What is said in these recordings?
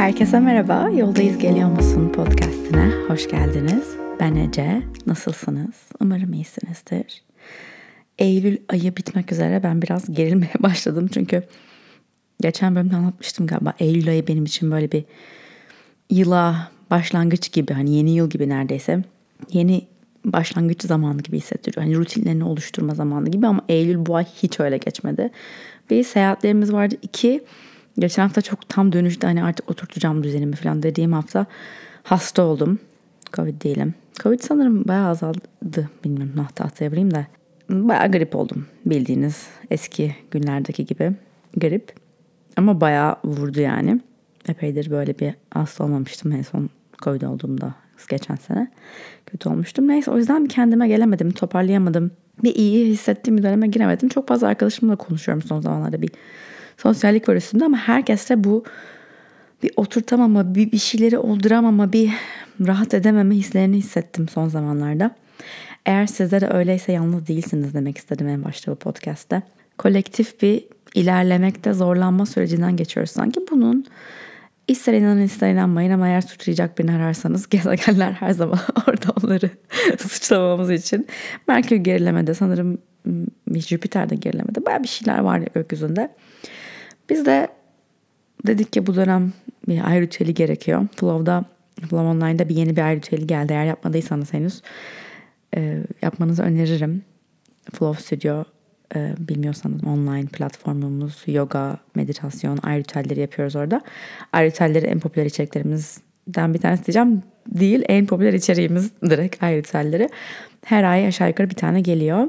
Herkese merhaba. Yoldayız Geliyor Musun podcastine hoş geldiniz. Ben Ece. Nasılsınız? Umarım iyisinizdir. Eylül ayı bitmek üzere ben biraz gerilmeye başladım çünkü geçen bölümde anlatmıştım galiba. Eylül ayı benim için böyle bir yıla başlangıç gibi hani yeni yıl gibi neredeyse. Yeni başlangıç zamanı gibi hissettiriyor. Hani rutinlerini oluşturma zamanı gibi ama Eylül bu ay hiç öyle geçmedi. Bir seyahatlerimiz vardı. İki Geçen hafta çok tam dönüşte hani artık oturtacağım düzenimi falan dediğim hafta hasta oldum. Covid değilim. Covid sanırım bayağı azaldı. Bilmiyorum nah tahtaya da. Bayağı grip oldum bildiğiniz eski günlerdeki gibi grip. Ama bayağı vurdu yani. Epeydir böyle bir hasta olmamıştım en son Covid olduğumda geçen sene. Kötü olmuştum. Neyse o yüzden kendime gelemedim, toparlayamadım. Bir iyi hissettiğim bir döneme giremedim. Çok fazla arkadaşımla konuşuyorum son zamanlarda bir sosyallik var üstünde ama herkeste bu bir oturtamama, bir, bir şeyleri olduramama, bir rahat edememe hislerini hissettim son zamanlarda. Eğer sizde de öyleyse yalnız değilsiniz demek istedim en başta bu podcast'te. Kolektif bir ilerlemekte zorlanma sürecinden geçiyoruz sanki. Bunun ister inanın ister inanmayın ama eğer suçlayacak birini ararsanız gezegenler her zaman orada onları suçlamamız için. Merkür gerilemede sanırım Jüpiter'de gerilemede baya bir şeyler var gökyüzünde. Biz de dedik ki bu dönem bir ay ritüeli gerekiyor. Flow'da, Flow Online'da bir yeni bir ay ritüeli geldi. Eğer yapmadıysanız henüz e, yapmanızı öneririm. Flow Studio e, bilmiyorsanız online platformumuz yoga, meditasyon, ay ritüelleri yapıyoruz orada. Ay ritüelleri en popüler içeriklerimizden bir tanesi diyeceğim. Değil en popüler içeriğimiz direkt ay ritüelleri. Her ay aşağı yukarı bir tane geliyor.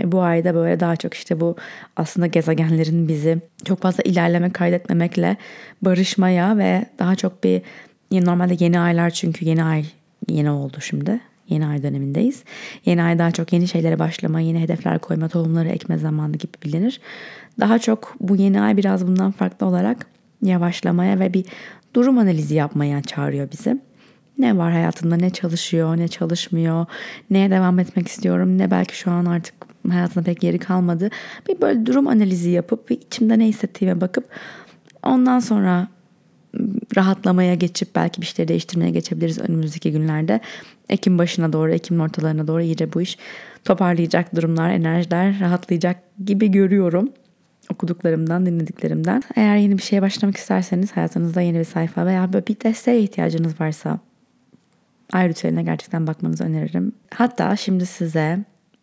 E, bu ayda böyle daha çok işte bu aslında gezegenlerin bizi çok fazla ilerleme kaydetmemekle barışmaya ve daha çok bir normalde yeni aylar çünkü yeni ay yeni oldu şimdi. Yeni ay dönemindeyiz. Yeni ay daha çok yeni şeylere başlama, yeni hedefler koyma, tohumları ekme zamanı gibi bilinir. Daha çok bu yeni ay biraz bundan farklı olarak yavaşlamaya ve bir durum analizi yapmaya çağırıyor bizi. Ne var hayatımda, ne çalışıyor, ne çalışmıyor, neye devam etmek istiyorum, ne belki şu an artık hayatında pek yeri kalmadı. Bir böyle durum analizi yapıp içimde ne hissettiğime bakıp ondan sonra rahatlamaya geçip belki bir şeyleri değiştirmeye geçebiliriz önümüzdeki günlerde. Ekim başına doğru, Ekim ortalarına doğru iyice bu iş toparlayacak durumlar, enerjiler rahatlayacak gibi görüyorum okuduklarımdan, dinlediklerimden. Eğer yeni bir şeye başlamak isterseniz hayatınızda yeni bir sayfa veya böyle bir desteğe ihtiyacınız varsa ay ritüeline gerçekten bakmanızı öneririm. Hatta şimdi size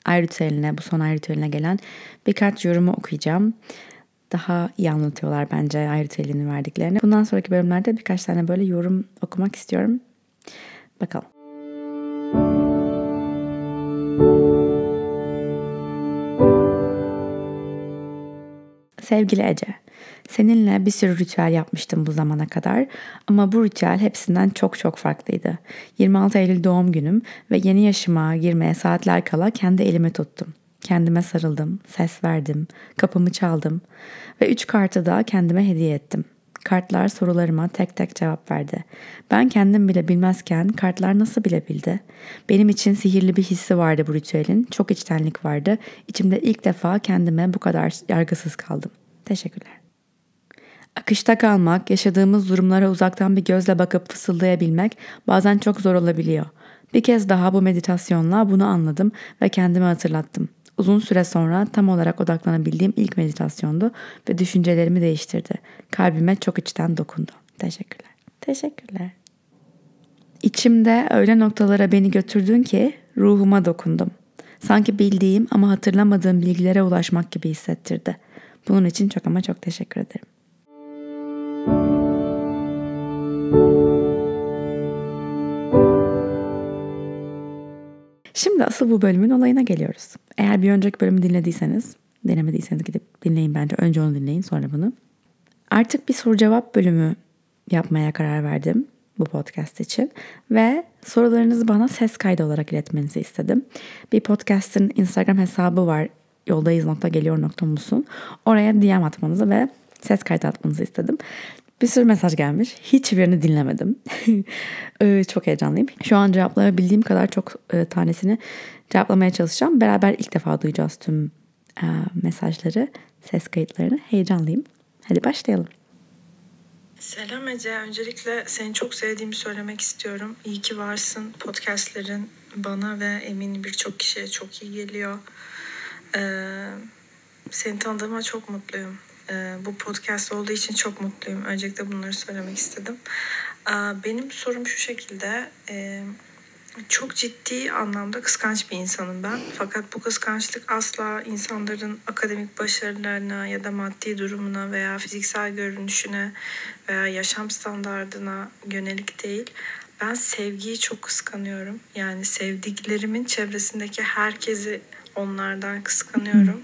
ay ritüeline, bu son ay ritüeline gelen birkaç yorumu okuyacağım. Daha iyi anlatıyorlar bence ay ritüelinin verdiklerini. Bundan sonraki bölümlerde birkaç tane böyle yorum okumak istiyorum. Bakalım. Sevgili Ece, Seninle bir sürü ritüel yapmıştım bu zamana kadar ama bu ritüel hepsinden çok çok farklıydı. 26 Eylül doğum günüm ve yeni yaşıma girmeye saatler kala kendi elimi tuttum. Kendime sarıldım, ses verdim, kapımı çaldım ve üç kartı da kendime hediye ettim. Kartlar sorularıma tek tek cevap verdi. Ben kendim bile bilmezken kartlar nasıl bilebildi? Benim için sihirli bir hissi vardı bu ritüelin. Çok içtenlik vardı. İçimde ilk defa kendime bu kadar yargısız kaldım. Teşekkürler. Akışta kalmak, yaşadığımız durumlara uzaktan bir gözle bakıp fısıldayabilmek bazen çok zor olabiliyor. Bir kez daha bu meditasyonla bunu anladım ve kendime hatırlattım. Uzun süre sonra tam olarak odaklanabildiğim ilk meditasyondu ve düşüncelerimi değiştirdi. Kalbime çok içten dokundu. Teşekkürler. Teşekkürler. İçimde öyle noktalara beni götürdün ki ruhuma dokundum. Sanki bildiğim ama hatırlamadığım bilgilere ulaşmak gibi hissettirdi. Bunun için çok ama çok teşekkür ederim. Şimdi asıl bu bölümün olayına geliyoruz. Eğer bir önceki bölümü dinlediyseniz, denemediyseniz gidip dinleyin bence. Önce onu dinleyin sonra bunu. Artık bir soru cevap bölümü yapmaya karar verdim bu podcast için ve sorularınızı bana ses kaydı olarak iletmenizi istedim. Bir podcast'ın Instagram hesabı var yoldayız.geliyor.musun. Oraya DM atmanızı ve ses kaydı atmanızı istedim. Bir sürü mesaj gelmiş. Hiçbirini dinlemedim. Ee, çok heyecanlıyım. Şu an cevaplayabildiğim kadar çok e, tanesini cevaplamaya çalışacağım. Beraber ilk defa duyacağız tüm e, mesajları, ses kayıtlarını. Heyecanlıyım. Hadi başlayalım. Selam Ece. Öncelikle seni çok sevdiğimi söylemek istiyorum. İyi ki varsın. Podcastlerin bana ve eminim birçok kişiye çok iyi geliyor. Ee, seni tanıdığıma çok mutluyum. Ee, bu podcast olduğu için çok mutluyum. Öncelikle bunları söylemek istedim. Ee, benim sorum şu şekilde. Ee, çok ciddi anlamda kıskanç bir insanım ben. Fakat bu kıskançlık asla insanların akademik başarılarına ya da maddi durumuna veya fiziksel görünüşüne veya yaşam standardına yönelik değil. Ben sevgiyi çok kıskanıyorum. Yani sevdiklerimin çevresindeki herkesi onlardan kıskanıyorum.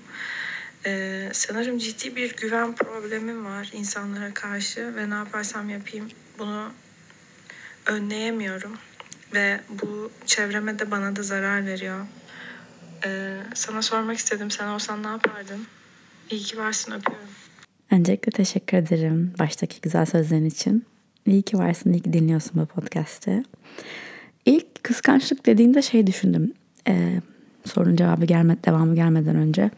Ee, sanırım ciddi bir güven problemim var insanlara karşı ve ne yaparsam yapayım bunu önleyemiyorum ve bu çevreme de bana da zarar veriyor. Ee, sana sormak istedim. Sen olsan ne yapardın? İyi ki varsın öpüyorum. Öncelikle teşekkür ederim baştaki güzel sözlerin için. İyi ki varsın, iyi ki dinliyorsun bu podcast'ı. İlk kıskançlık dediğinde şey düşündüm. Ee, sorunun cevabı gelme, devamı gelmeden önce.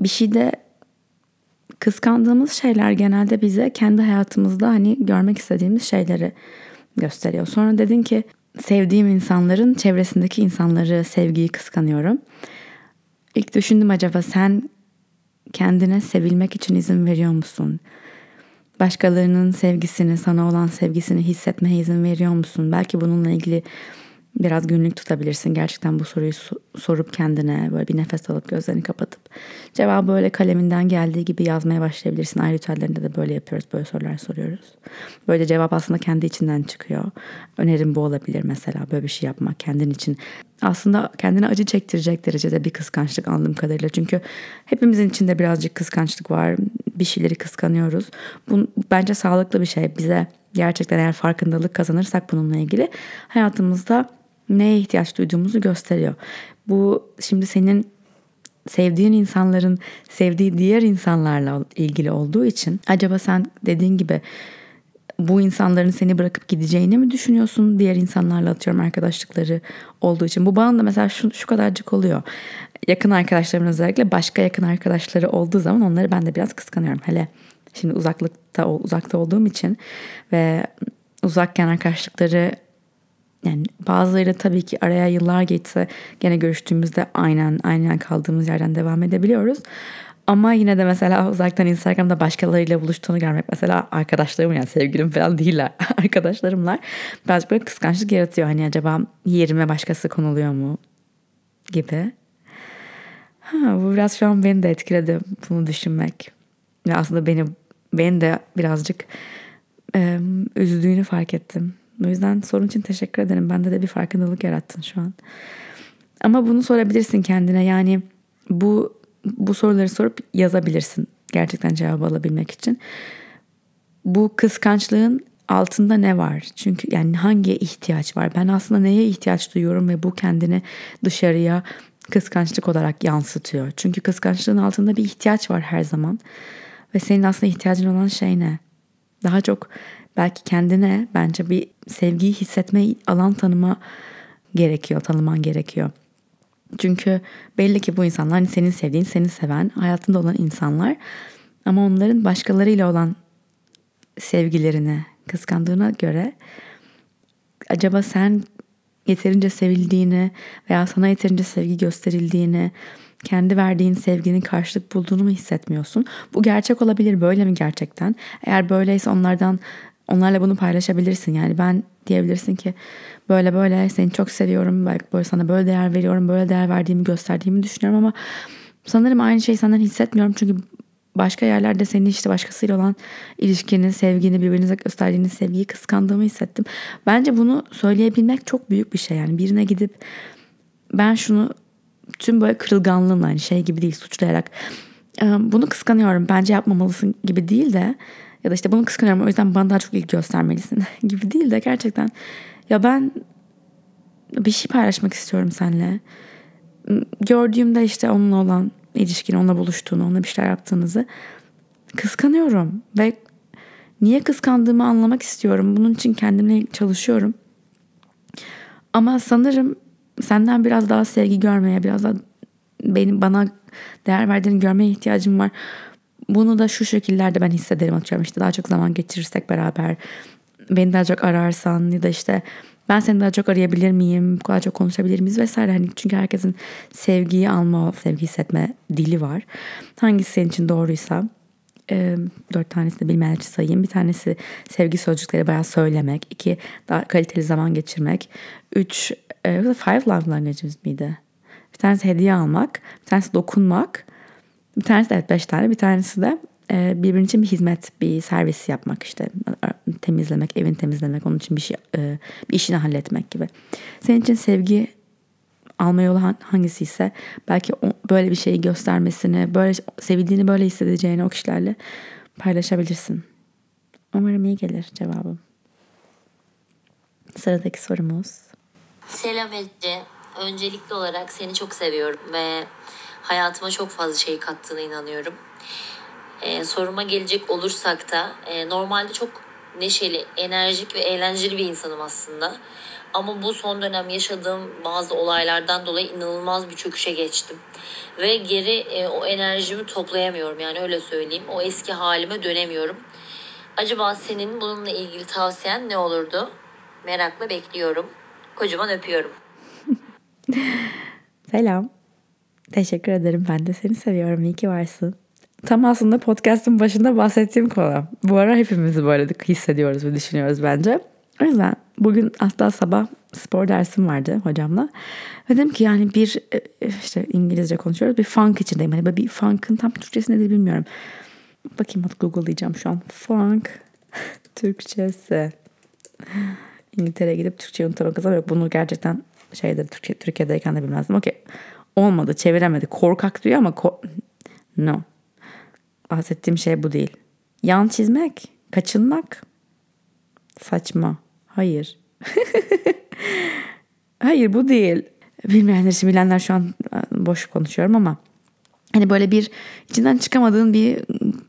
Bir şeyde kıskandığımız şeyler genelde bize kendi hayatımızda hani görmek istediğimiz şeyleri gösteriyor. Sonra dedin ki sevdiğim insanların çevresindeki insanları sevgiyi kıskanıyorum. İlk düşündüm acaba sen kendine sevilmek için izin veriyor musun? Başkalarının sevgisini, sana olan sevgisini hissetmeye izin veriyor musun? Belki bununla ilgili biraz günlük tutabilirsin. Gerçekten bu soruyu sorup kendine böyle bir nefes alıp gözlerini kapatıp cevabı böyle kaleminden geldiği gibi yazmaya başlayabilirsin. Ayrı ritüellerinde de böyle yapıyoruz. Böyle sorular soruyoruz. Böyle cevap aslında kendi içinden çıkıyor. Önerim bu olabilir mesela böyle bir şey yapmak kendin için. Aslında kendine acı çektirecek derecede bir kıskançlık anladığım kadarıyla. Çünkü hepimizin içinde birazcık kıskançlık var. Bir şeyleri kıskanıyoruz. Bu bence sağlıklı bir şey. Bize gerçekten eğer farkındalık kazanırsak bununla ilgili hayatımızda neye ihtiyaç duyduğumuzu gösteriyor. Bu şimdi senin sevdiğin insanların sevdiği diğer insanlarla ilgili olduğu için acaba sen dediğin gibi bu insanların seni bırakıp gideceğini mi düşünüyorsun? Diğer insanlarla atıyorum arkadaşlıkları olduğu için. Bu bağın da mesela şu, şu kadarcık oluyor. Yakın arkadaşlarımın özellikle başka yakın arkadaşları olduğu zaman onları ben de biraz kıskanıyorum. Hele şimdi uzaklıkta uzakta olduğum için ve uzakken arkadaşlıkları yani bazıları tabii ki araya yıllar geçse gene görüştüğümüzde aynen aynen kaldığımız yerden devam edebiliyoruz. Ama yine de mesela uzaktan Instagram'da başkalarıyla buluştuğunu görmek mesela arkadaşlarım yani sevgilim falan değiller arkadaşlarımlar birazcık böyle kıskançlık yaratıyor. Hani acaba yerime başkası konuluyor mu gibi. Ha, bu biraz şu an beni de etkiledi bunu düşünmek. Ve aslında beni beni de birazcık e, üzdüğünü fark ettim. O yüzden sorun için teşekkür ederim. Bende de bir farkındalık yarattın şu an. Ama bunu sorabilirsin kendine. Yani bu bu soruları sorup yazabilirsin. Gerçekten cevap alabilmek için. Bu kıskançlığın altında ne var? Çünkü yani hangi ihtiyaç var? Ben aslında neye ihtiyaç duyuyorum ve bu kendini dışarıya kıskançlık olarak yansıtıyor. Çünkü kıskançlığın altında bir ihtiyaç var her zaman. Ve senin aslında ihtiyacın olan şey ne? Daha çok belki kendine bence bir sevgiyi hissetme alan tanıma gerekiyor, tanıman gerekiyor. Çünkü belli ki bu insanlar hani senin sevdiğin, seni seven, hayatında olan insanlar ama onların başkalarıyla olan sevgilerini kıskandığına göre acaba sen yeterince sevildiğini veya sana yeterince sevgi gösterildiğini, kendi verdiğin sevginin karşılık bulduğunu mu hissetmiyorsun? Bu gerçek olabilir. Böyle mi gerçekten? Eğer böyleyse onlardan onlarla bunu paylaşabilirsin. Yani ben diyebilirsin ki böyle böyle seni çok seviyorum. Belki böyle sana böyle değer veriyorum. Böyle değer verdiğimi gösterdiğimi düşünüyorum ama sanırım aynı şeyi senden hissetmiyorum. Çünkü başka yerlerde senin işte başkasıyla olan ilişkini, sevgini, birbirinize gösterdiğiniz sevgiyi kıskandığımı hissettim. Bence bunu söyleyebilmek çok büyük bir şey. Yani birine gidip ben şunu tüm böyle kırılganlığımla hani şey gibi değil suçlayarak bunu kıskanıyorum bence yapmamalısın gibi değil de ya da işte bunu kıskanıyorum o yüzden bana daha çok ilgi göstermelisin gibi değil de gerçekten ya ben bir şey paylaşmak istiyorum seninle. Gördüğümde işte onunla olan ilişkini, onunla buluştuğunu, onunla bir şeyler yaptığınızı kıskanıyorum ve niye kıskandığımı anlamak istiyorum. Bunun için kendimle çalışıyorum. Ama sanırım senden biraz daha sevgi görmeye, biraz daha benim bana değer verdiğini görmeye ihtiyacım var. Bunu da şu şekillerde ben hissederim atıyorum işte daha çok zaman geçirirsek beraber beni daha çok ararsan ya da işte ben seni daha çok arayabilir miyim, daha çok konuşabilir miyiz vesaire. Hani çünkü herkesin sevgiyi alma, sevgi hissetme dili var. Hangisi senin için doğruysa e, dört tanesini bilmeyenler için sayayım. Bir tanesi sevgi sözcükleri bayağı söylemek. iki daha kaliteli zaman geçirmek. Üç, e, five love languages miydi? Bir tanesi hediye almak. Bir tanesi dokunmak. Bir tanesi de evet beş tane. Bir tanesi de e, birbirinin için bir hizmet, bir servis yapmak işte temizlemek, evin temizlemek, onun için bir şey, e, bir işini halletmek gibi. Senin için sevgi alma yolu hangisi ise belki böyle bir şeyi göstermesini, böyle sevildiğini böyle hissedeceğini o kişilerle paylaşabilirsin. Umarım iyi gelir cevabım. Sıradaki sorumuz. Selam Ece. Öncelikli olarak seni çok seviyorum ve hayatıma çok fazla şey kattığına inanıyorum. Ee, soruma gelecek olursak da e, normalde çok neşeli, enerjik ve eğlenceli bir insanım aslında. Ama bu son dönem yaşadığım bazı olaylardan dolayı inanılmaz bir çöküşe geçtim. Ve geri e, o enerjimi toplayamıyorum yani öyle söyleyeyim. O eski halime dönemiyorum. Acaba senin bununla ilgili tavsiyen ne olurdu? Merakla bekliyorum. Kocaman öpüyorum. Selam. Teşekkür ederim. Ben de seni seviyorum. İyi ki varsın. Tam aslında podcast'ın başında bahsettiğim konu. Bu ara hepimiz böyle hissediyoruz ve düşünüyoruz bence. O yüzden bugün hatta sabah spor dersim vardı hocamla. Ve dedim ki yani bir e, işte İngilizce konuşuyoruz. Bir funk içindeyim. Hani bir funk'ın tam Türkçesi nedir bilmiyorum. Bakayım hadi Google'layacağım şu an. Funk Türkçesi. İngiltere'ye gidip Türkçeyi unutan o kadar yok. Bunu gerçekten şeyde Türkiye, Türkiye'deyken de bilmezdim. Okey. Olmadı çeviremedi. Korkak diyor ama ko- no. Bahsettiğim şey bu değil. Yan çizmek, kaçınmak saçma. Hayır. Hayır bu değil. Bilmeyenler için bilenler şu an e, boş konuşuyorum ama hani böyle bir içinden çıkamadığın bir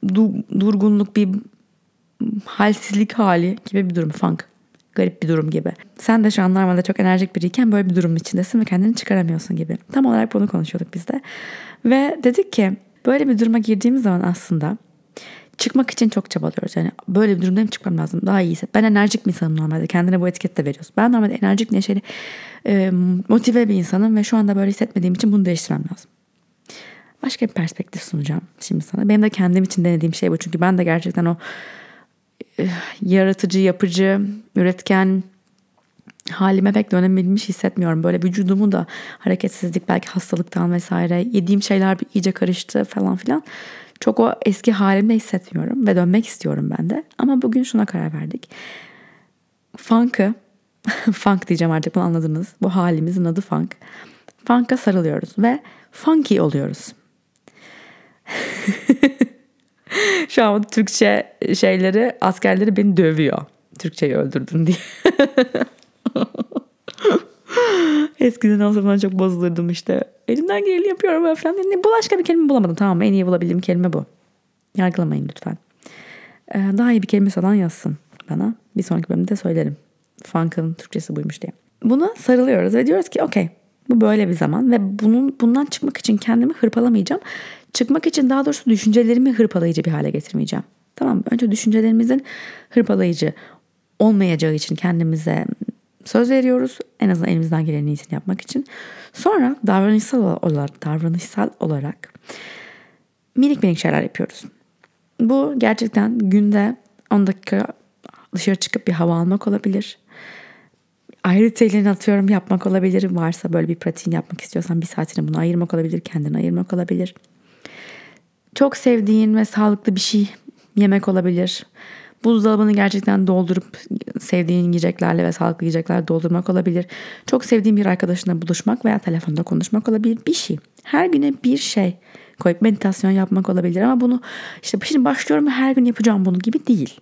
du- durgunluk, bir halsizlik hali gibi bir durum. Funk. Garip bir durum gibi. Sen de şu an normalde çok enerjik biriyken böyle bir durumun içindesin ve kendini çıkaramıyorsun gibi. Tam olarak bunu konuşuyorduk biz de. Ve dedik ki böyle bir duruma girdiğimiz zaman aslında çıkmak için çok çabalıyoruz. Yani böyle bir durumdayım çıkmam lazım. Daha iyi. Ben enerjik bir insanım normalde. Kendine bu etiket de veriyoruz. Ben normalde enerjik, neşeli, e, motive bir insanım ve şu anda böyle hissetmediğim için bunu değiştirmem lazım. Başka bir perspektif sunacağım şimdi sana. Benim de kendim için denediğim şey bu. Çünkü ben de gerçekten o yaratıcı, yapıcı, üretken halime pek dönebilmiş hissetmiyorum. Böyle vücudumu da hareketsizlik belki hastalıktan vesaire yediğim şeyler iyice karıştı falan filan. Çok o eski halimde hissetmiyorum ve dönmek istiyorum ben de. Ama bugün şuna karar verdik. Funk'ı, funk diyeceğim artık bunu anladınız. Bu halimizin adı funk. Funk'a sarılıyoruz ve funky oluyoruz. Şu an Türkçe şeyleri, askerleri beni dövüyor. Türkçeyi öldürdün diye. Eskiden o zaman çok bozulurdum işte. Elimden geleni yapıyorum falan. Yani bu başka bir kelime bulamadım. Tamam en iyi bulabildiğim kelime bu. Yargılamayın lütfen. Ee, daha iyi bir kelime olan yazsın bana. Bir sonraki bölümde söylerim. Funk'ın Türkçesi buymuş diye. Buna sarılıyoruz ve diyoruz ki okey bu böyle bir zaman ve bunun bundan çıkmak için kendimi hırpalamayacağım. Çıkmak için daha doğrusu düşüncelerimi hırpalayıcı bir hale getirmeyeceğim. Tamam Önce düşüncelerimizin hırpalayıcı olmayacağı için kendimize söz veriyoruz. En azından elimizden gelenin iyisini yapmak için. Sonra davranışsal olarak, davranışsal olarak minik minik şeyler yapıyoruz. Bu gerçekten günde 10 dakika dışarı çıkıp bir hava almak olabilir. Ayrı telini atıyorum yapmak olabilir. Varsa böyle bir pratiğini yapmak istiyorsan bir saatini buna ayırmak olabilir. Kendine ayırmak olabilir. Çok sevdiğin ve sağlıklı bir şey yemek olabilir. Buzdolabını gerçekten doldurup sevdiğin yiyeceklerle ve sağlıklı yiyeceklerle doldurmak olabilir. Çok sevdiğin bir arkadaşına buluşmak veya telefonda konuşmak olabilir. Bir şey. Her güne bir şey koyup meditasyon yapmak olabilir ama bunu işte şimdi başlıyorum ve her gün yapacağım bunu gibi değil.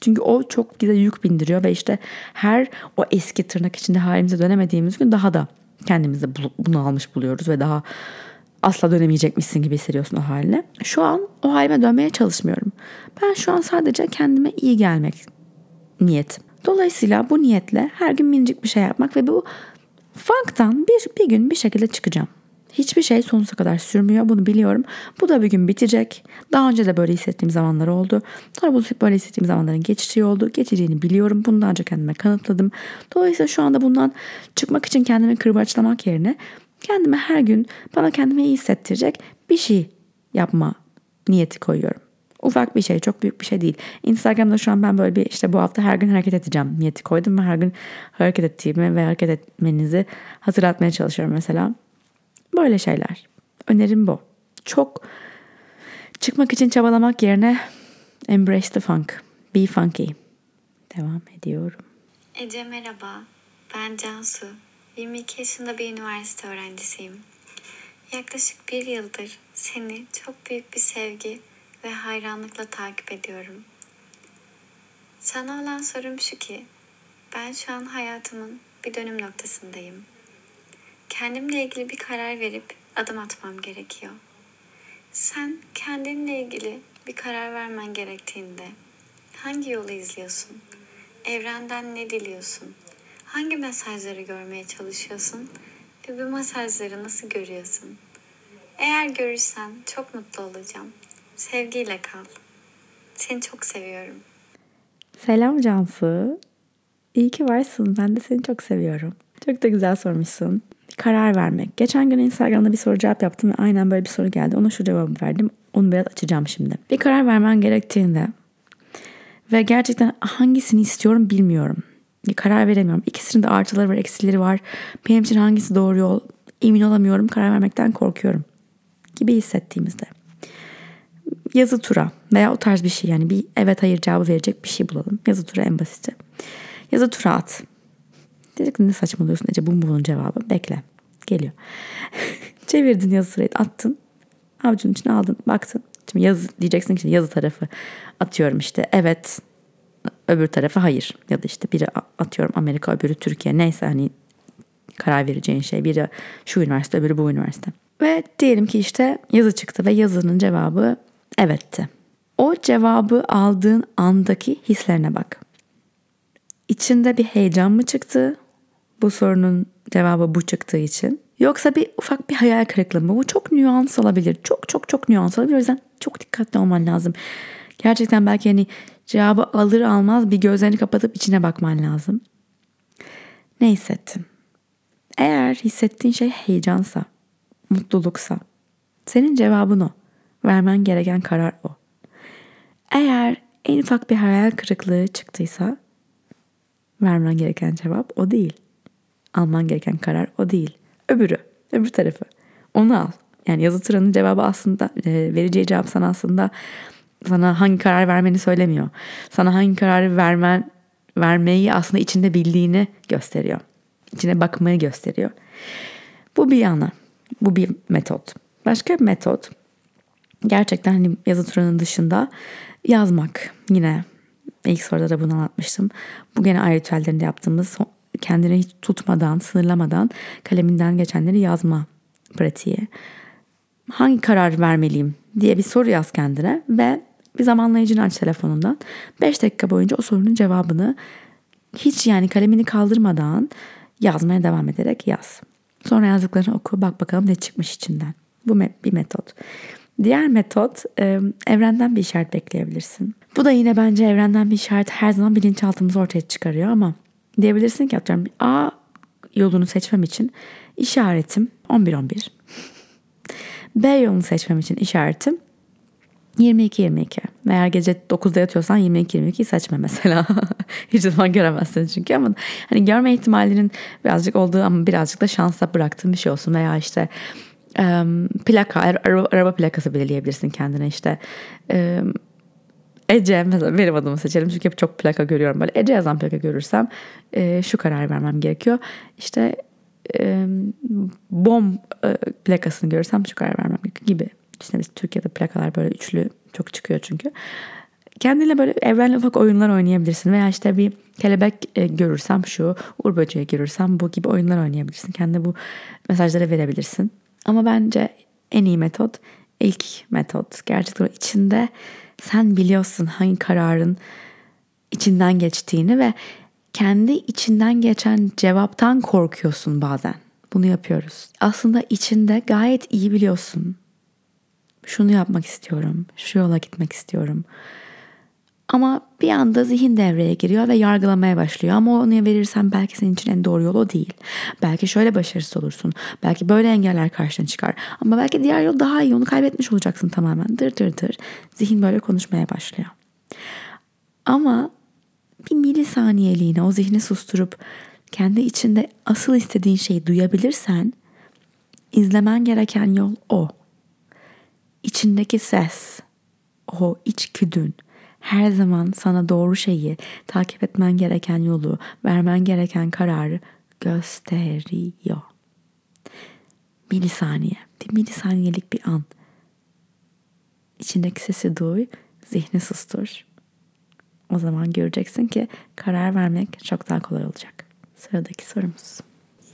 Çünkü o çok bize yük bindiriyor ve işte her o eski tırnak içinde halimize dönemediğimiz gün daha da kendimizi bunu almış buluyoruz ve daha asla dönemeyecekmişsin gibi hissediyorsun o haline. Şu an o halime dönmeye çalışmıyorum. Ben şu an sadece kendime iyi gelmek niyetim. Dolayısıyla bu niyetle her gün minicik bir şey yapmak ve bu funk'tan bir, bir gün bir şekilde çıkacağım. Hiçbir şey sonsuza kadar sürmüyor. Bunu biliyorum. Bu da bir gün bitecek. Daha önce de böyle hissettiğim zamanlar oldu. Sonra bu böyle hissettiğim zamanların geçtiği oldu. Geçeceğini biliyorum. Bunu daha önce kendime kanıtladım. Dolayısıyla şu anda bundan çıkmak için kendimi kırbaçlamak yerine kendime her gün bana kendimi iyi hissettirecek bir şey yapma niyeti koyuyorum. Ufak bir şey, çok büyük bir şey değil. Instagram'da şu an ben böyle bir işte bu hafta her gün hareket edeceğim niyeti koydum ve her gün hareket ettiğimi ve hareket etmenizi hatırlatmaya çalışıyorum mesela. Böyle şeyler. Önerim bu. Çok çıkmak için çabalamak yerine embrace the funk. Be funky. Devam ediyorum. Ece merhaba. Ben Cansu. 22 yaşında bir üniversite öğrencisiyim. Yaklaşık bir yıldır seni çok büyük bir sevgi ve hayranlıkla takip ediyorum. Sana olan sorum şu ki, ben şu an hayatımın bir dönüm noktasındayım. Kendimle ilgili bir karar verip adım atmam gerekiyor. Sen kendinle ilgili bir karar vermen gerektiğinde hangi yolu izliyorsun? Evrenden ne diliyorsun? Hangi mesajları görmeye çalışıyorsun ve bu mesajları nasıl görüyorsun? Eğer görürsen çok mutlu olacağım. Sevgiyle kal. Seni çok seviyorum. Selam Cansu. İyi ki varsın. Ben de seni çok seviyorum. Çok da güzel sormuşsun. Karar vermek. Geçen gün Instagram'da bir soru cevap yaptım ve aynen böyle bir soru geldi. Ona şu cevabı verdim. Onu biraz açacağım şimdi. Bir karar vermen gerektiğinde ve gerçekten hangisini istiyorum bilmiyorum. Karar veremiyorum. İkisinin de artıları var, eksileri var. Benim için hangisi doğru yol emin olamıyorum. Karar vermekten korkuyorum gibi hissettiğimizde. Yazı tura veya o tarz bir şey yani bir evet hayır cevabı verecek bir şey bulalım. Yazı tura en basiti. Yazı tura at. Dedik ne saçmalıyorsun Ece bu bunun cevabı? Bekle. Geliyor. Çevirdin yazı turayı attın. Avucunun içine aldın baktın. Şimdi yazı diyeceksin ki yazı tarafı atıyorum işte evet öbür tarafı hayır. Ya da işte biri atıyorum Amerika öbürü Türkiye neyse hani karar vereceğin şey. Biri şu üniversite öbürü bu üniversite. Ve diyelim ki işte yazı çıktı ve yazının cevabı evetti. O cevabı aldığın andaki hislerine bak. İçinde bir heyecan mı çıktı? Bu sorunun cevabı bu çıktığı için. Yoksa bir ufak bir hayal kırıklığı mı? Bu çok nüans olabilir. Çok çok çok nüans olabilir. O yüzden çok dikkatli olman lazım. Gerçekten belki hani cevabı alır almaz bir gözlerini kapatıp içine bakman lazım. Ne hissettin? Eğer hissettiğin şey heyecansa, mutluluksa, senin cevabın o. Vermen gereken karar o. Eğer en ufak bir hayal kırıklığı çıktıysa, vermen gereken cevap o değil. Alman gereken karar o değil. Öbürü, öbür tarafı. Onu al. Yani yazı turanın cevabı aslında, e, vereceği cevap sana aslında sana hangi karar vermeni söylemiyor. Sana hangi kararı vermen vermeyi aslında içinde bildiğini gösteriyor. İçine bakmayı gösteriyor. Bu bir yana. Bu bir metot. Başka bir metot gerçekten hani yazı turanın dışında yazmak. Yine ilk soruda da bunu anlatmıştım. Bu gene ay ritüellerinde yaptığımız kendini hiç tutmadan, sınırlamadan kaleminden geçenleri yazma pratiği. Hangi karar vermeliyim diye bir soru yaz kendine ve bir zamanlayıcını aç telefonundan. 5 dakika boyunca o sorunun cevabını hiç yani kalemini kaldırmadan yazmaya devam ederek yaz. Sonra yazdıklarını oku bak bakalım ne çıkmış içinden. Bu bir metot. Diğer metot evrenden bir işaret bekleyebilirsin. Bu da yine bence evrenden bir işaret her zaman bilinçaltımızı ortaya çıkarıyor ama diyebilirsin ki atıyorum A yolunu seçmem için işaretim 11-11. B yolunu seçmem için işaretim 22-22. Eğer gece 9'da yatıyorsan 22-22 seçme mesela. Hiç zaman göremezsin çünkü ama hani görme ihtimalinin birazcık olduğu ama birazcık da şansa bıraktığın bir şey olsun veya işte um, plaka, araba, araba plakası belirleyebilirsin kendine işte um, Ece mesela benim adımı seçelim çünkü hep çok plaka görüyorum böyle Ece yazan plaka görürsem e, şu karar vermem gerekiyor işte e, bom e, plakasını görürsem şu karar vermem gibi işte biz Türkiye'de plakalar böyle üçlü çok çıkıyor çünkü. Kendine böyle evrenle ufak oyunlar oynayabilirsin. Veya işte bir kelebek e, görürsem şu, uğur böceği görürsem bu gibi oyunlar oynayabilirsin. Kendine bu mesajları verebilirsin. Ama bence en iyi metot ilk metot. Gerçekten içinde sen biliyorsun hangi kararın içinden geçtiğini ve kendi içinden geçen cevaptan korkuyorsun bazen. bunu yapıyoruz. Aslında içinde gayet iyi biliyorsun. Şunu yapmak istiyorum, şu yola gitmek istiyorum. Ama bir anda zihin devreye giriyor ve yargılamaya başlıyor. Ama onu verirsen belki senin için en doğru yol o değil. Belki şöyle başarısız olursun. Belki böyle engeller karşına çıkar. Ama belki diğer yol daha iyi. Onu kaybetmiş olacaksın tamamen. Dır dır dır. Zihin böyle konuşmaya başlıyor. Ama bir milisaniyeliğine o zihni susturup kendi içinde asıl istediğin şeyi duyabilirsen izlemen gereken yol o. İçindeki ses, o içgüdün her zaman sana doğru şeyi, takip etmen gereken yolu, vermen gereken kararı gösteriyor. Milisaniye, bir milisaniyelik bir an. İçindeki sesi duy, zihni sustur. O zaman göreceksin ki karar vermek çok daha kolay olacak. Sıradaki sorumuz.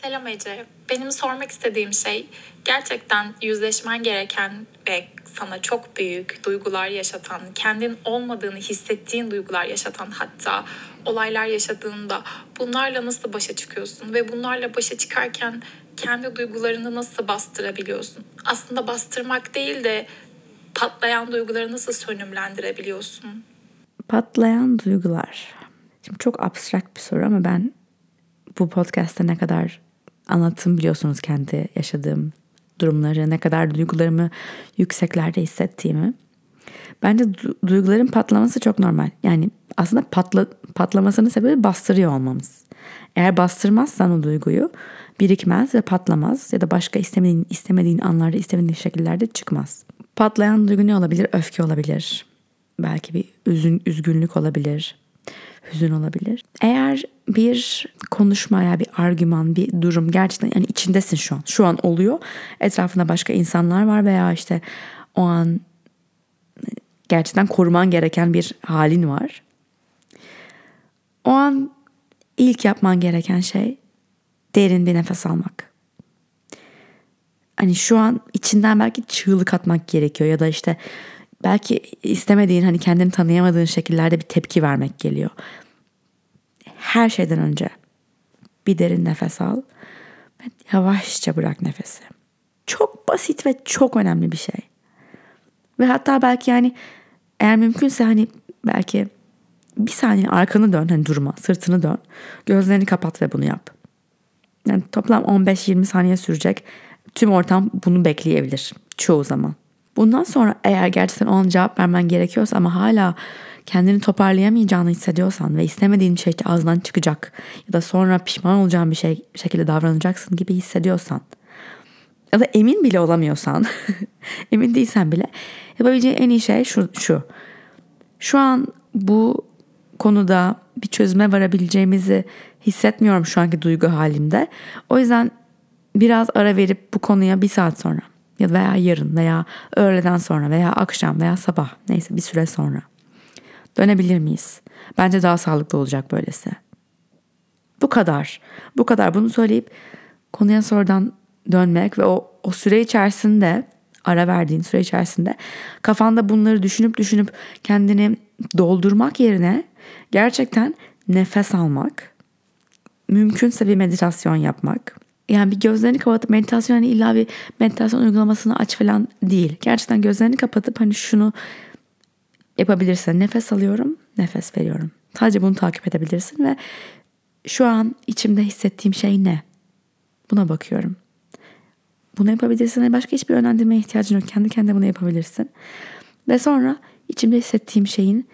Selam Ece. Benim sormak istediğim şey gerçekten yüzleşmen gereken ve sana çok büyük duygular yaşatan, kendin olmadığını hissettiğin duygular yaşatan hatta olaylar yaşadığında bunlarla nasıl başa çıkıyorsun ve bunlarla başa çıkarken kendi duygularını nasıl bastırabiliyorsun? Aslında bastırmak değil de patlayan duyguları nasıl sönümlendirebiliyorsun? Patlayan duygular. Şimdi çok abstrakt bir soru ama ben bu podcast'te ne kadar anlattım biliyorsunuz kendi yaşadığım durumları, ne kadar duygularımı yükseklerde hissettiğimi. Bence du- duyguların patlaması çok normal. Yani aslında patla, patlamasının sebebi bastırıyor olmamız. Eğer bastırmazsan o duyguyu birikmez ve patlamaz ya da başka istemediğin, istemediğin anlarda, istemediğin şekillerde çıkmaz. Patlayan duygu ne olabilir? Öfke olabilir. Belki bir üzün, üzgünlük olabilir. Hüzün olabilir. Eğer bir konuşma ya bir argüman, bir durum gerçekten yani içindesin şu an. Şu an oluyor. Etrafında başka insanlar var veya işte o an gerçekten koruman gereken bir halin var. O an ilk yapman gereken şey derin bir nefes almak. Hani şu an içinden belki çığlık atmak gerekiyor ya da işte belki istemediğin hani kendini tanıyamadığın şekillerde bir tepki vermek geliyor. Her şeyden önce bir derin nefes al ve yavaşça bırak nefesi. Çok basit ve çok önemli bir şey. Ve hatta belki yani eğer mümkünse hani belki bir saniye arkanı dön hani durma sırtını dön gözlerini kapat ve bunu yap. Yani toplam 15-20 saniye sürecek tüm ortam bunu bekleyebilir çoğu zaman. Bundan sonra eğer gerçekten o cevap vermen gerekiyorsa ama hala kendini toparlayamayacağını hissediyorsan ve istemediğin şey ağzından çıkacak ya da sonra pişman olacağın bir şey şekilde davranacaksın gibi hissediyorsan ya da emin bile olamıyorsan emin değilsen bile yapabileceğin en iyi şey şu, şu. Şu an bu konuda bir çözüme varabileceğimizi hissetmiyorum şu anki duygu halimde. O yüzden biraz ara verip bu konuya bir saat sonra ya veya yarın veya öğleden sonra veya akşam veya sabah neyse bir süre sonra dönebilir miyiz? Bence daha sağlıklı olacak böylesi. Bu kadar. Bu kadar. Bunu söyleyip konuya sonradan dönmek ve o, o süre içerisinde ara verdiğin süre içerisinde kafanda bunları düşünüp düşünüp kendini doldurmak yerine gerçekten nefes almak, mümkünse bir meditasyon yapmak. Yani bir gözlerini kapatıp meditasyon hani illa bir meditasyon uygulamasını aç falan değil. Gerçekten gözlerini kapatıp hani şunu yapabilirsin. Nefes alıyorum, nefes veriyorum. Sadece bunu takip edebilirsin ve şu an içimde hissettiğim şey ne? Buna bakıyorum. Bunu yapabilirsin. Başka hiçbir yönlendirmeye ihtiyacın yok. Kendi kendine bunu yapabilirsin. Ve sonra içimde hissettiğim şeyin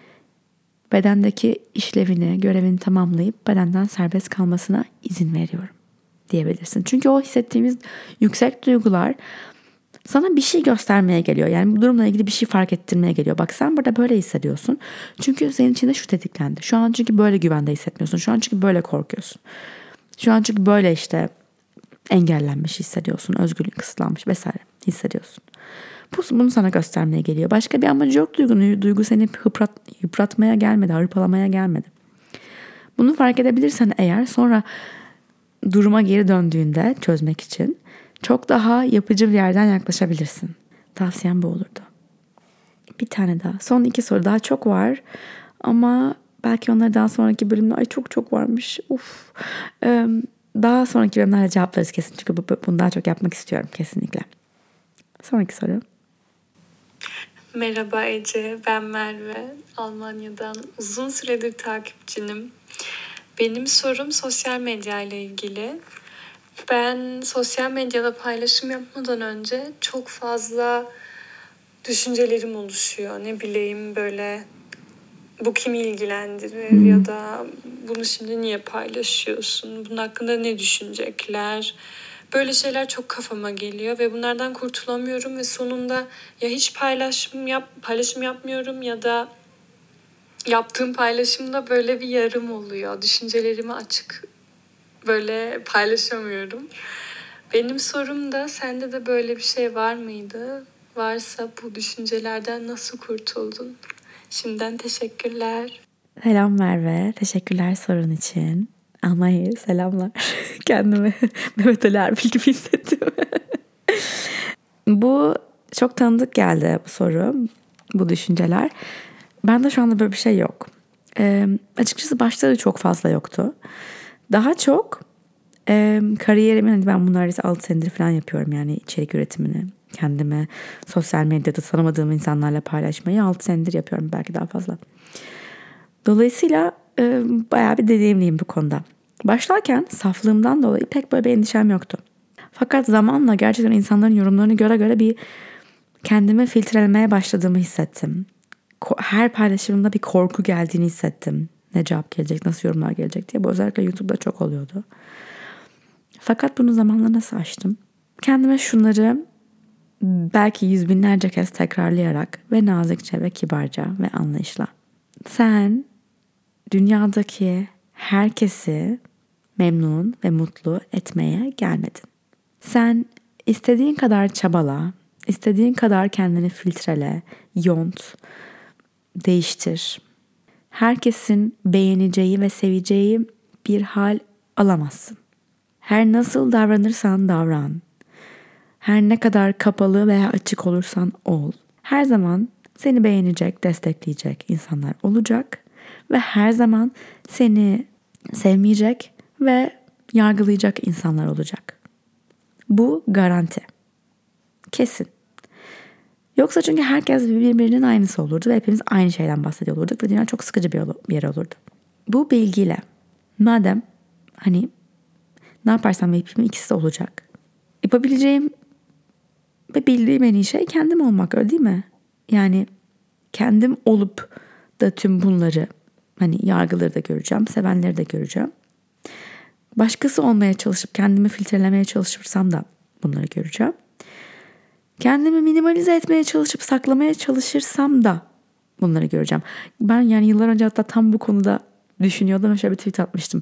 bedendeki işlevini, görevini tamamlayıp bedenden serbest kalmasına izin veriyorum diyebilirsin. Çünkü o hissettiğimiz yüksek duygular sana bir şey göstermeye geliyor. Yani bu durumla ilgili bir şey fark ettirmeye geliyor. Bak sen burada böyle hissediyorsun. Çünkü senin içinde şu tetiklendi. Şu an çünkü böyle güvende hissetmiyorsun. Şu an çünkü böyle korkuyorsun. Şu an çünkü böyle işte engellenmiş hissediyorsun. Özgürlüğün kısıtlanmış vesaire hissediyorsun. Bu, bunu sana göstermeye geliyor. Başka bir amacı yok duygunun. Duygu seni hıprat, yıpratmaya gelmedi, hırpalamaya gelmedi. Bunu fark edebilirsen eğer sonra duruma geri döndüğünde çözmek için çok daha yapıcı bir yerden yaklaşabilirsin. Tavsiyem bu olurdu. Bir tane daha. Son iki soru daha çok var. Ama belki onları daha sonraki bölümde ay çok çok varmış. Uf. Daha sonraki bölümlerde cevaplarız kesin. Çünkü bu, bunu daha çok yapmak istiyorum kesinlikle. Sonraki soru. Merhaba Ece, ben Merve. Almanya'dan uzun süredir takipçinim. Benim sorum sosyal medya ile ilgili. Ben sosyal medyada paylaşım yapmadan önce çok fazla düşüncelerim oluşuyor. Ne bileyim böyle bu kimi ilgilendirir ya da bunu şimdi niye paylaşıyorsun? Bunun hakkında ne düşünecekler? Böyle şeyler çok kafama geliyor ve bunlardan kurtulamıyorum ve sonunda ya hiç paylaşım yap paylaşım yapmıyorum ya da yaptığım paylaşımda böyle bir yarım oluyor. Düşüncelerimi açık böyle paylaşamıyorum. Benim sorum da sende de böyle bir şey var mıydı? Varsa bu düşüncelerden nasıl kurtuldun? Şimdiden teşekkürler. Selam Merve. Teşekkürler sorun için. Almanya'ya selamlar. Kendimi Mehmet Ali Erbil gibi hissettim. bu çok tanıdık geldi bu soru. Bu düşünceler. Ben de şu anda böyle bir şey yok. Ee, açıkçası başta da çok fazla yoktu. Daha çok e, kariyerimin hani ben bunları 6 senedir falan yapıyorum yani içerik üretimini kendime sosyal medyada tanımadığım insanlarla paylaşmayı 6 senedir yapıyorum belki daha fazla. Dolayısıyla e, bayağı bir deneyimliyim bu konuda. Başlarken saflığımdan dolayı pek böyle bir endişem yoktu. Fakat zamanla gerçekten insanların yorumlarını göre göre bir kendimi filtrelemeye başladığımı hissettim. Her paylaşımımda bir korku geldiğini hissettim. Ne cevap gelecek, nasıl yorumlar gelecek diye. Bu özellikle YouTube'da çok oluyordu. Fakat bunu zamanla nasıl açtım? Kendime şunları belki yüz binlerce kez tekrarlayarak ve nazikçe ve kibarca ve anlayışla. Sen dünyadaki herkesi memnun ve mutlu etmeye gelmedin. Sen istediğin kadar çabala, istediğin kadar kendini filtrele, yont, değiştir. Herkesin beğeneceği ve seveceği bir hal alamazsın. Her nasıl davranırsan davran. Her ne kadar kapalı veya açık olursan ol. Her zaman seni beğenecek, destekleyecek insanlar olacak ve her zaman seni sevmeyecek ve yargılayacak insanlar olacak. Bu garanti. Kesin. Yoksa çünkü herkes birbirinin aynısı olurdu ve hepimiz aynı şeyden bahsediyor olurduk ve dünya çok sıkıcı bir yer olurdu. Bu bilgiyle madem hani ne yaparsam yapayım ikisi de olacak. Yapabileceğim ve bildiğim en iyi şey kendim olmak öyle değil mi? Yani kendim olup da tüm bunları hani yargıları da göreceğim, sevenleri de göreceğim. Başkası olmaya çalışıp kendimi filtrelemeye çalışırsam da bunları göreceğim. Kendimi minimalize etmeye çalışıp saklamaya çalışırsam da bunları göreceğim. Ben yani yıllar önce hatta tam bu konuda düşünüyordum şöyle bir tweet atmıştım.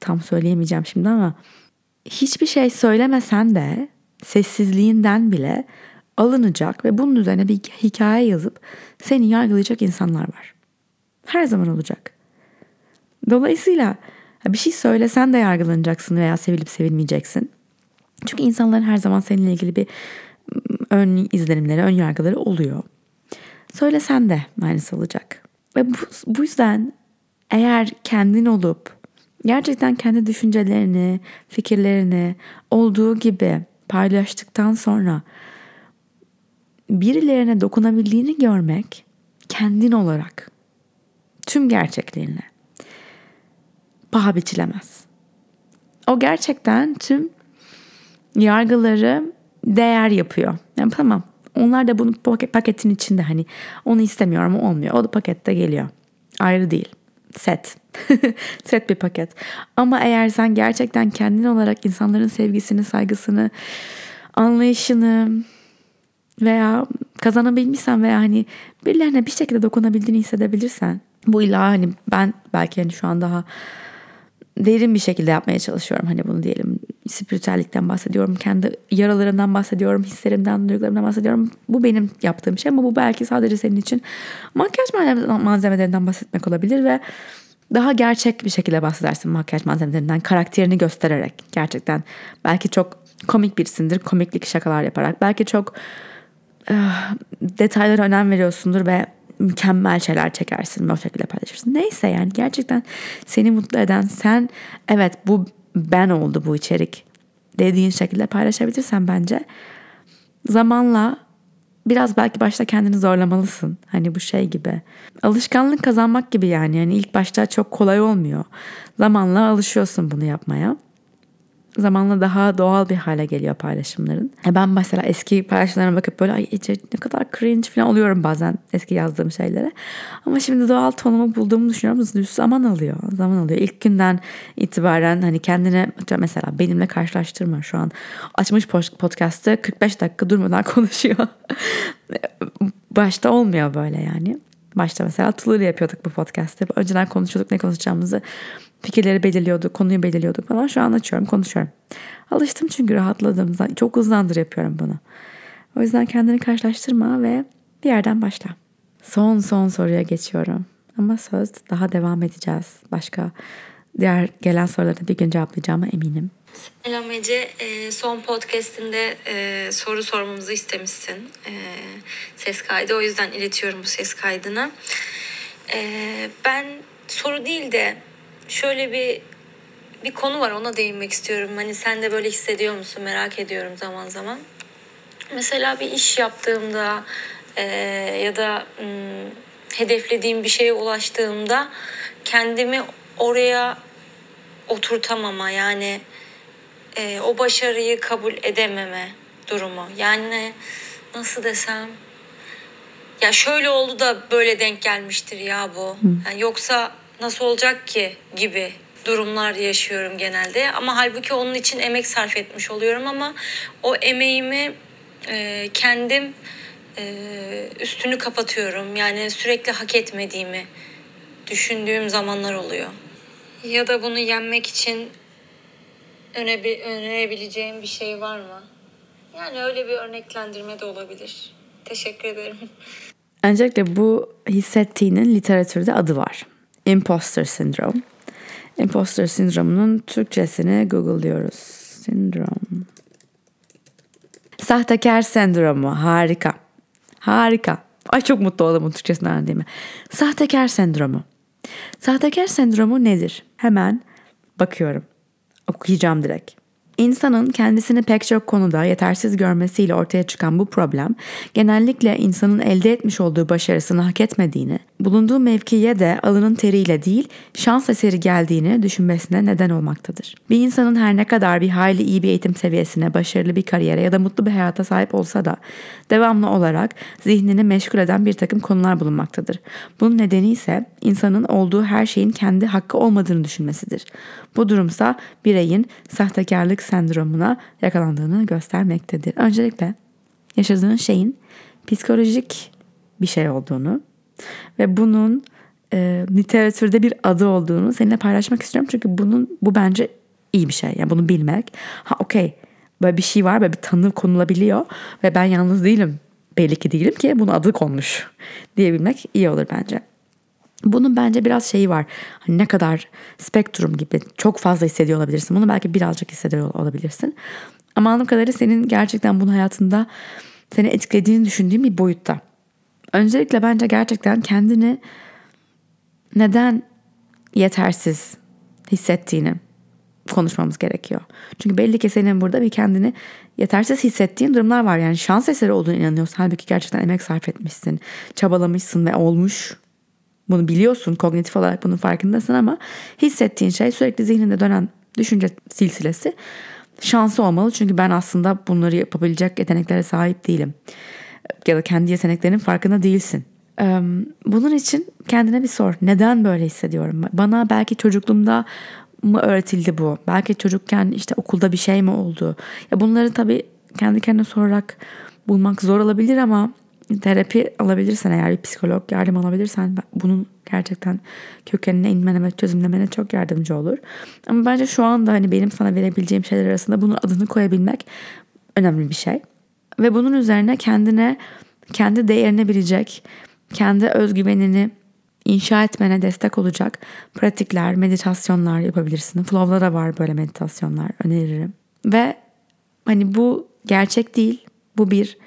Tam söyleyemeyeceğim şimdi ama hiçbir şey söylemesen de sessizliğinden bile alınacak ve bunun üzerine bir hikaye yazıp seni yargılayacak insanlar var. Her zaman olacak. Dolayısıyla bir şey söylesen de yargılanacaksın veya sevilip sevilmeyeceksin. Çünkü insanların her zaman seninle ilgili bir ön izlenimleri, ön yargıları oluyor. Söylesen de aynısı olacak. Ve bu, bu yüzden eğer kendin olup gerçekten kendi düşüncelerini, fikirlerini olduğu gibi paylaştıktan sonra birilerine dokunabildiğini görmek kendin olarak tüm gerçekliğinle paha biçilemez. O gerçekten tüm yargıları değer yapıyor. Yani tamam onlar da bunun paketin içinde hani onu istemiyorum olmuyor. O da pakette geliyor. Ayrı değil. Set. Set bir paket. Ama eğer sen gerçekten kendin olarak insanların sevgisini, saygısını, anlayışını veya kazanabilmişsen veya hani birilerine bir şekilde dokunabildiğini hissedebilirsen bu illa hani ben belki hani şu an daha derin bir şekilde yapmaya çalışıyorum. Hani bunu diyelim spiritüellikten bahsediyorum. Kendi yaralarımdan bahsediyorum. Hislerimden, duygularımdan bahsediyorum. Bu benim yaptığım şey ama bu belki sadece senin için makyaj malzemelerinden bahsetmek olabilir ve daha gerçek bir şekilde bahsedersin makyaj malzemelerinden karakterini göstererek. Gerçekten belki çok komik birisindir. Komiklik şakalar yaparak. Belki çok uh, detaylara önem veriyorsundur ve mükemmel şeyler çekersin ve o şekilde paylaşırsın. Neyse yani gerçekten seni mutlu eden sen evet bu ben oldu bu içerik dediğin şekilde paylaşabilirsen bence zamanla biraz belki başta kendini zorlamalısın. Hani bu şey gibi. Alışkanlık kazanmak gibi yani. Yani ilk başta çok kolay olmuyor. Zamanla alışıyorsun bunu yapmaya zamanla daha doğal bir hale geliyor paylaşımların. E ben mesela eski paylaşımlarına bakıp böyle ay ne kadar cringe falan oluyorum bazen eski yazdığım şeylere. Ama şimdi doğal tonumu bulduğumu düşünüyorum. Zaman alıyor. Zaman alıyor. İlk günden itibaren hani kendine mesela benimle karşılaştırma şu an. Açmış podcast'te 45 dakika durmadan konuşuyor. Başta olmuyor böyle yani. Başta mesela Tulu ile yapıyorduk bu podcast'te. Önceden konuşuyorduk ne konuşacağımızı fikirleri belirliyorduk, konuyu belirliyorduk falan. Şu an açıyorum, konuşuyorum. Alıştım çünkü rahatladım. Çok uzundur yapıyorum bunu. O yüzden kendini karşılaştırma ve bir yerden başla. Son son soruya geçiyorum. Ama söz daha devam edeceğiz. Başka diğer gelen soruları bir gün cevaplayacağıma eminim. Selam Ece. E, son podcastinde e, soru sormamızı istemişsin. E, ses kaydı. O yüzden iletiyorum bu ses kaydını. E, ben soru değil de şöyle bir bir konu var ona değinmek istiyorum. Hani sen de böyle hissediyor musun merak ediyorum zaman zaman. Mesela bir iş yaptığımda e, ya da m, hedeflediğim bir şeye ulaştığımda kendimi oraya oturtamama yani e, o başarıyı kabul edememe durumu. Yani nasıl desem ya şöyle oldu da böyle denk gelmiştir ya bu. Yani yoksa nasıl olacak ki gibi durumlar yaşıyorum genelde. Ama halbuki onun için emek sarf etmiş oluyorum ama o emeğimi e, kendim e, üstünü kapatıyorum. Yani sürekli hak etmediğimi düşündüğüm zamanlar oluyor. Ya da bunu yenmek için öne, önerebileceğim bir şey var mı? Yani öyle bir örneklendirme de olabilir. Teşekkür ederim. Öncelikle bu hissettiğinin literatürde adı var. Imposter sindrom. Imposter sindromunun Türkçesini Google diyoruz. Sindrom. Sahtekar sendromu. Harika. Harika. Ay çok mutlu oldum Türkçesini öğrendiğime. Sahtekar sendromu. Sahtekar sendromu nedir? Hemen bakıyorum. Okuyacağım direkt. İnsanın kendisini pek çok konuda yetersiz görmesiyle ortaya çıkan bu problem genellikle insanın elde etmiş olduğu başarısını hak etmediğini, bulunduğu mevkiye de alının teriyle değil şans eseri geldiğini düşünmesine neden olmaktadır. Bir insanın her ne kadar bir hayli iyi bir eğitim seviyesine, başarılı bir kariyere ya da mutlu bir hayata sahip olsa da devamlı olarak zihnini meşgul eden bir takım konular bulunmaktadır. Bunun nedeni ise insanın olduğu her şeyin kendi hakkı olmadığını düşünmesidir. Bu durumsa bireyin sahtekarlık sendromuna yakalandığını göstermektedir. Öncelikle yaşadığın şeyin psikolojik bir şey olduğunu ve bunun e, literatürde bir adı olduğunu seninle paylaşmak istiyorum. Çünkü bunun bu bence iyi bir şey. Yani bunu bilmek. Ha okey böyle bir şey var böyle bir tanı konulabiliyor ve ben yalnız değilim. Belli ki değilim ki bunun adı konmuş diyebilmek iyi olur bence. Bunun bence biraz şeyi var. Hani ne kadar spektrum gibi çok fazla hissediyor olabilirsin. Bunu belki birazcık hissediyor olabilirsin. Ama anladığım kadarıyla senin gerçekten bunun hayatında seni etkilediğini düşündüğüm bir boyutta. Öncelikle bence gerçekten kendini neden yetersiz hissettiğini konuşmamız gerekiyor. Çünkü belli ki senin burada bir kendini yetersiz hissettiğin durumlar var. Yani şans eseri olduğunu inanıyorsun. Halbuki gerçekten emek sarf etmişsin, çabalamışsın ve olmuş. Bunu biliyorsun, kognitif olarak bunun farkındasın ama hissettiğin şey sürekli zihninde dönen düşünce silsilesi şansı olmalı. Çünkü ben aslında bunları yapabilecek yeteneklere sahip değilim. Ya da kendi yeteneklerinin farkında değilsin. Bunun için kendine bir sor. Neden böyle hissediyorum? Bana belki çocukluğumda mı öğretildi bu? Belki çocukken işte okulda bir şey mi oldu? Ya bunları tabii kendi kendine sorarak bulmak zor olabilir ama terapi alabilirsen eğer bir psikolog yardım alabilirsen bunun gerçekten kökenine inmene ve çözümlemene çok yardımcı olur. Ama bence şu anda hani benim sana verebileceğim şeyler arasında bunun adını koyabilmek önemli bir şey. Ve bunun üzerine kendine kendi değerini bilecek, kendi özgüvenini inşa etmene destek olacak pratikler, meditasyonlar yapabilirsin. Flow'da da var böyle meditasyonlar öneririm. Ve hani bu gerçek değil. Bu bir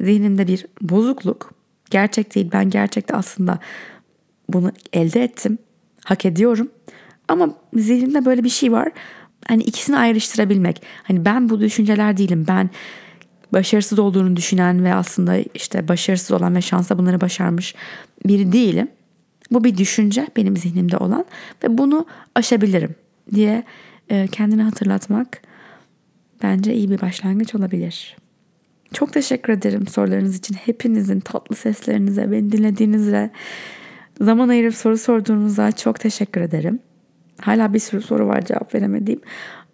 zihnimde bir bozukluk. Gerçek değil. Ben gerçekte aslında bunu elde ettim. Hak ediyorum. Ama zihnimde böyle bir şey var. hani ikisini ayrıştırabilmek. Hani ben bu düşünceler değilim. Ben başarısız olduğunu düşünen ve aslında işte başarısız olan ve şansa bunları başarmış biri değilim. Bu bir düşünce benim zihnimde olan ve bunu aşabilirim diye e, kendini hatırlatmak bence iyi bir başlangıç olabilir. Çok teşekkür ederim sorularınız için. Hepinizin tatlı seslerinize, beni dinlediğinizle, zaman ayırıp soru sorduğunuza çok teşekkür ederim. Hala bir sürü soru var cevap veremediğim.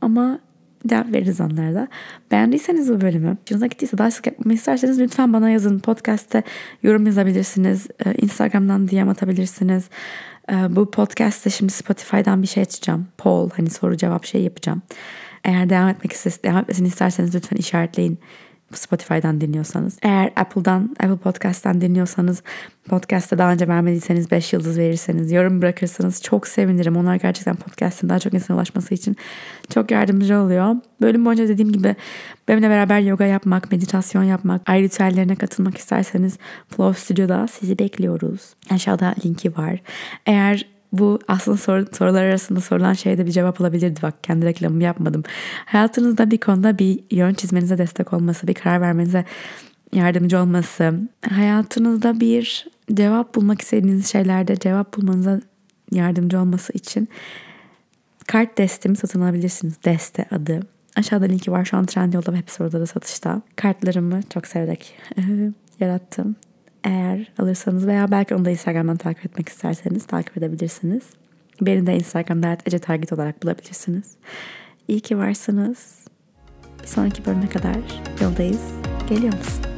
Ama cevap veririz onlara Beğendiyseniz bu bölümü, hoşunuza gittiyse daha sık yapmamı isterseniz lütfen bana yazın. Podcast'te yorum yazabilirsiniz. Ee, Instagram'dan DM atabilirsiniz. Ee, bu podcast'te şimdi Spotify'dan bir şey açacağım. Poll hani soru cevap şey yapacağım. Eğer devam etmek isterseniz, devam etmesini isterseniz lütfen işaretleyin. Spotify'dan dinliyorsanız. Eğer Apple'dan, Apple Podcast'tan dinliyorsanız podcast'ta daha önce vermediyseniz 5 yıldız verirseniz, yorum bırakırsanız çok sevinirim. Onlar gerçekten podcast'ın daha çok insana ulaşması için çok yardımcı oluyor. Bölüm boyunca dediğim gibi benimle beraber yoga yapmak, meditasyon yapmak, ay ritüellerine katılmak isterseniz Flow Studio'da sizi bekliyoruz. Aşağıda linki var. Eğer bu aslında soru, sorular arasında sorulan şeyde bir cevap olabilirdi. Bak kendi reklamımı yapmadım. Hayatınızda bir konuda bir yön çizmenize destek olması, bir karar vermenize yardımcı olması, hayatınızda bir cevap bulmak istediğiniz şeylerde cevap bulmanıza yardımcı olması için kart destemi satın alabilirsiniz. Deste adı. Aşağıda linki var. Şu an Trendyol'da ve hepsi orada da satışta. Kartlarımı çok severek yarattım. Eğer alırsanız veya belki onu da Instagram'dan takip etmek isterseniz takip edebilirsiniz. Beni de Instagram'da Ece Target olarak bulabilirsiniz. İyi ki varsınız. Bir sonraki bölüme kadar yoldayız. Geliyor musun?